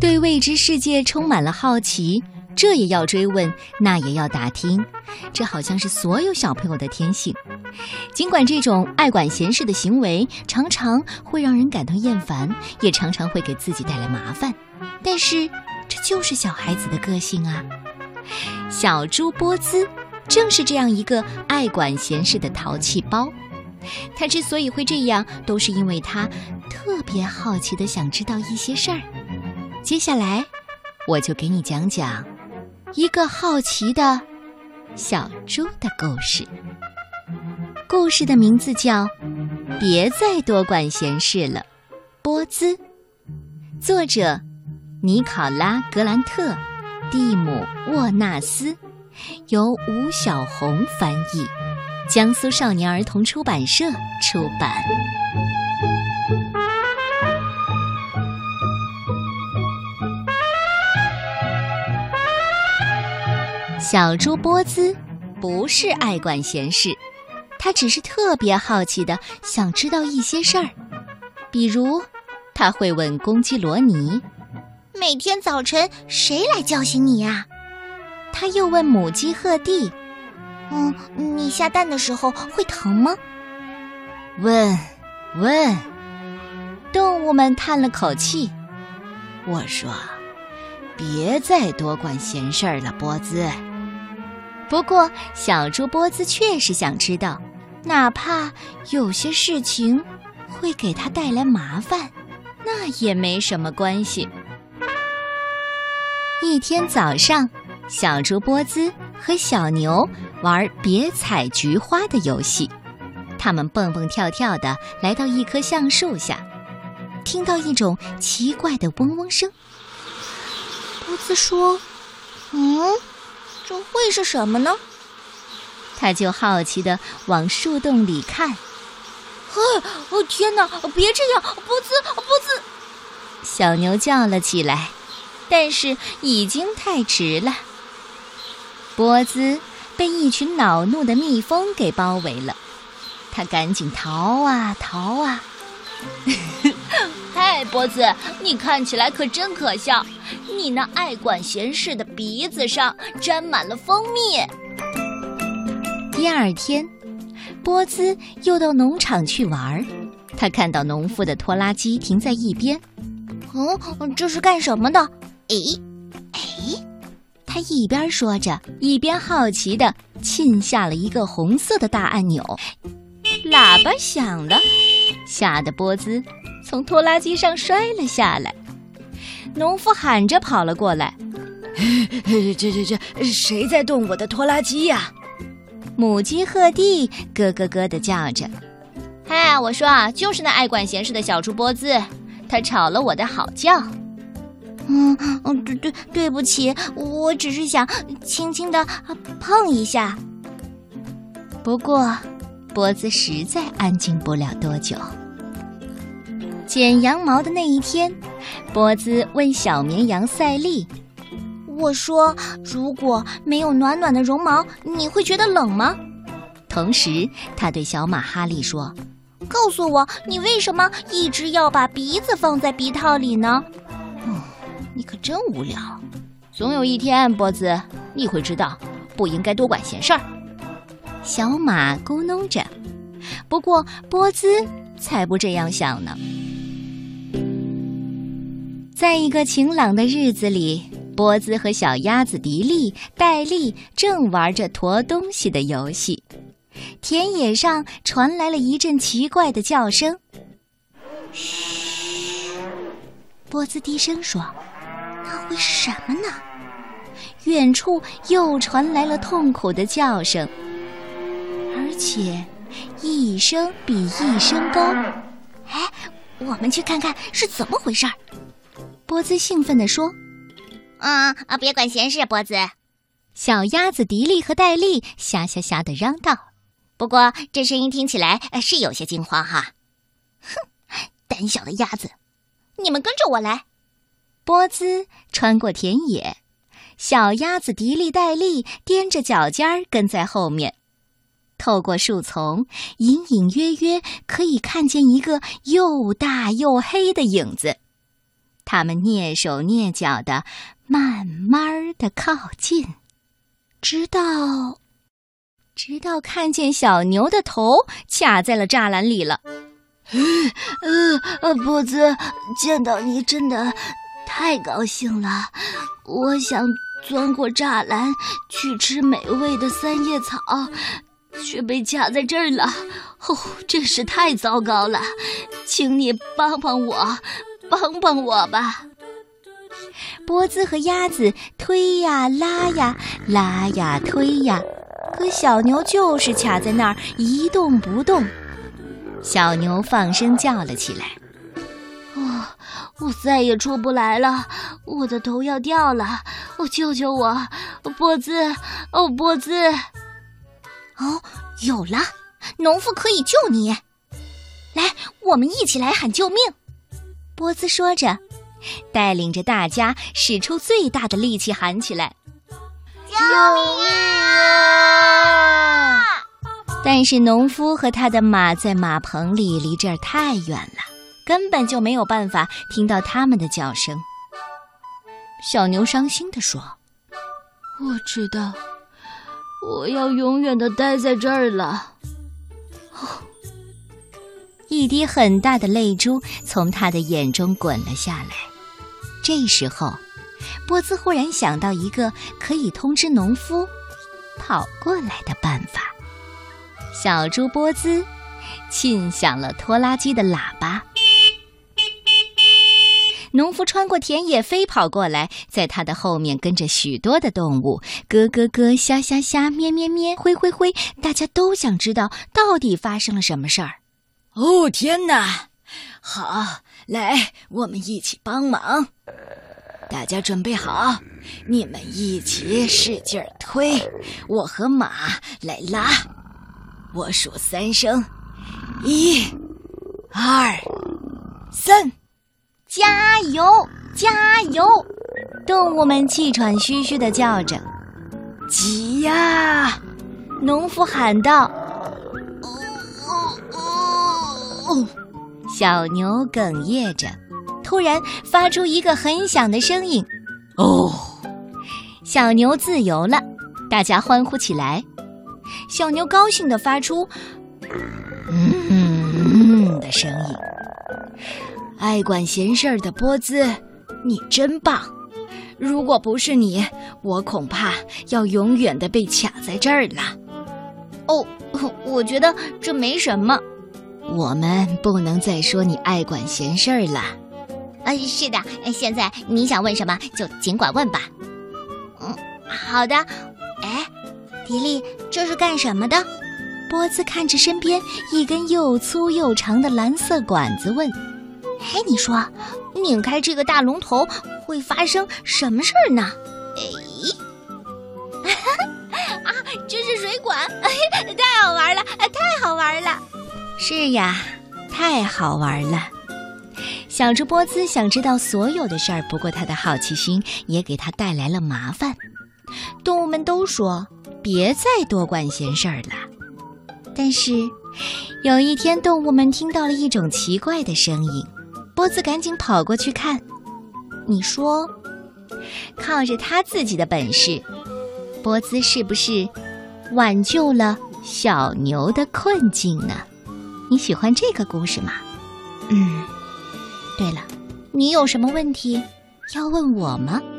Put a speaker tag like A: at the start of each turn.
A: 对未知世界充满了好奇，这也要追问，那也要打听，这好像是所有小朋友的天性。尽管这种爱管闲事的行为常常会让人感到厌烦，也常常会给自己带来麻烦，但是这就是小孩子的个性啊。小猪波兹正是这样一个爱管闲事的淘气包。他之所以会这样，都是因为他特别好奇的想知道一些事儿。接下来，我就给你讲讲一个好奇的小猪的故事。故事的名字叫《别再多管闲事了》，波兹，作者尼考拉·格兰特，蒂姆·沃纳斯，由吴小红翻译。江苏少年儿童出版社出版。小猪波兹不是爱管闲事，他只是特别好奇的想知道一些事儿，比如他会问公鸡罗尼：“
B: 每天早晨谁来叫醒你呀？”
A: 他又问母鸡鹤蒂。
B: 嗯，你下蛋的时候会疼吗？
A: 问，问。动物们叹了口气。我说：“别再多管闲事儿了，波兹。”不过，小猪波兹确实想知道，哪怕有些事情会给他带来麻烦，那也没什么关系。一天早上，小猪波兹。和小牛玩别采菊花的游戏，他们蹦蹦跳跳的来到一棵橡树下，听到一种奇怪的嗡嗡声。
B: 波兹说：“嗯，这会是什么呢？”
A: 他就好奇的往树洞里看。
B: 嘿，哦天哪！别这样，波兹，波兹！
A: 小牛叫了起来，但是已经太迟了。波兹被一群恼怒的蜜蜂给包围了，他赶紧逃啊逃啊！
C: 嗨，波子，你看起来可真可笑，你那爱管闲事的鼻子上沾满了蜂蜜。
A: 第二天，波兹又到农场去玩儿，他看到农夫的拖拉机停在一边。
B: 嗯，这是干什么的？诶。
A: 诶他一边说着，一边好奇的沁下了一个红色的大按钮，喇叭响了，吓得波兹从拖拉机上摔了下来。农夫喊着跑了过来：“
D: 这这这，谁在动我的拖拉机呀？”
A: 母鸡鹤蒂咯咯咯的叫着：“
C: 嗨，我说啊，就是那爱管闲事的小猪波兹，他吵了我的好觉。”
B: 嗯嗯，对对，对不起，我只是想轻轻的碰一下。
A: 不过，波子实在安静不了多久。剪羊毛的那一天，波兹问小绵羊赛利：“
B: 我说，如果没有暖暖的绒毛，你会觉得冷吗？”
A: 同时，他对小马哈利说：“
B: 告诉我，你为什么一直要把鼻子放在鼻套里呢？”
C: 嗯你可真无聊，总有一天，波子你会知道不应该多管闲事儿。
A: 小马咕哝着，不过波兹才不这样想呢。在一个晴朗的日子里，波兹和小鸭子迪丽、戴丽正玩着驮东西的游戏，田野上传来了一阵奇怪的叫声。嘘，波兹低声说。
B: 那会是什么呢？
A: 远处又传来了痛苦的叫声，而且一声比一声高。
B: 哎，我们去看看是怎么回事儿。
A: 波兹兴奋地说：“
B: 嗯啊，别管闲事，波兹。”
A: 小鸭子迪丽和戴丽吓吓吓地嚷道：“
B: 不过这声音听起来是有些惊慌哈。”哼，胆小的鸭子，你们跟着我来。
A: 波兹穿过田野，小鸭子迪丽戴丽踮着脚尖儿跟在后面。透过树丛，隐隐约约可以看见一个又大又黑的影子。他们蹑手蹑脚的，慢慢的靠近，直到，直到看见小牛的头卡在了栅栏里了。
D: 呃呃，波子，见到你真的太高兴了。我想钻过栅栏去吃美味的三叶草，却被卡在这儿了。哦，真是太糟糕了，请你帮帮我，帮帮我吧。
A: 波兹和鸭子推呀拉呀，拉呀推呀，可小牛就是卡在那儿一动不动。小牛放声叫了起来：“
D: 哦，我再也出不来了，我的头要掉了！哦，救救我，波兹！哦，波兹！
B: 哦，有了，农夫可以救你！来，我们一起来喊救命！”
A: 波兹说着，带领着大家使出最大的力气喊起来：“
B: 救命啊！”
A: 但是农夫和他的马在马棚里，离这儿太远了，根本就没有办法听到他们的叫声。小牛伤心地说：“
D: 我知道，我要永远的待在这儿了。”哦，
A: 一滴很大的泪珠从他的眼中滚了下来。这时候，波兹忽然想到一个可以通知农夫跑过来的办法。小猪波兹沁响了拖拉机的喇叭，农夫穿过田野飞跑过来，在他的后面跟着许多的动物，咯咯咯，虾虾虾，咩咩咩，灰灰灰，大家都想知道到底发生了什么事儿。
D: 哦天哪！好，来，我们一起帮忙。大家准备好，你们一起使劲推，我和马来拉。我数三声，一、二、三，
B: 加油，加油！
A: 动物们气喘吁吁的叫着。
D: 急呀！
A: 农夫喊道。小牛哽咽着，突然发出一个很响的声音。
D: 哦，
A: 小牛自由了，大家欢呼起来。小牛高兴地发出“嗯”的声音。
D: 爱管闲事儿的波兹，你真棒！如果不是你，我恐怕要永远的被卡在这儿了。
C: 哦，我觉得这没什么。
D: 我们不能再说你爱管闲事儿了。
B: 呃，是的，现在你想问什么就尽管问吧。嗯，好的。哎。迪丽，这是干什么的？
A: 波兹看着身边一根又粗又长的蓝色管子，问：“
B: 哎，你说，拧开这个大龙头会发生什么事儿呢？”
C: 哎，啊，这是水管，太好玩了，太好玩了！
A: 是呀，太好玩了。小猪波兹想知道所有的事儿，不过他的好奇心也给他带来了麻烦。动物们都说。别再多管闲事儿了。但是，有一天，动物们听到了一种奇怪的声音，波子赶紧跑过去看。你说，靠着他自己的本事，波兹是不是挽救了小牛的困境呢？你喜欢这个故事吗？嗯。对了，你有什么问题要问我吗？哼。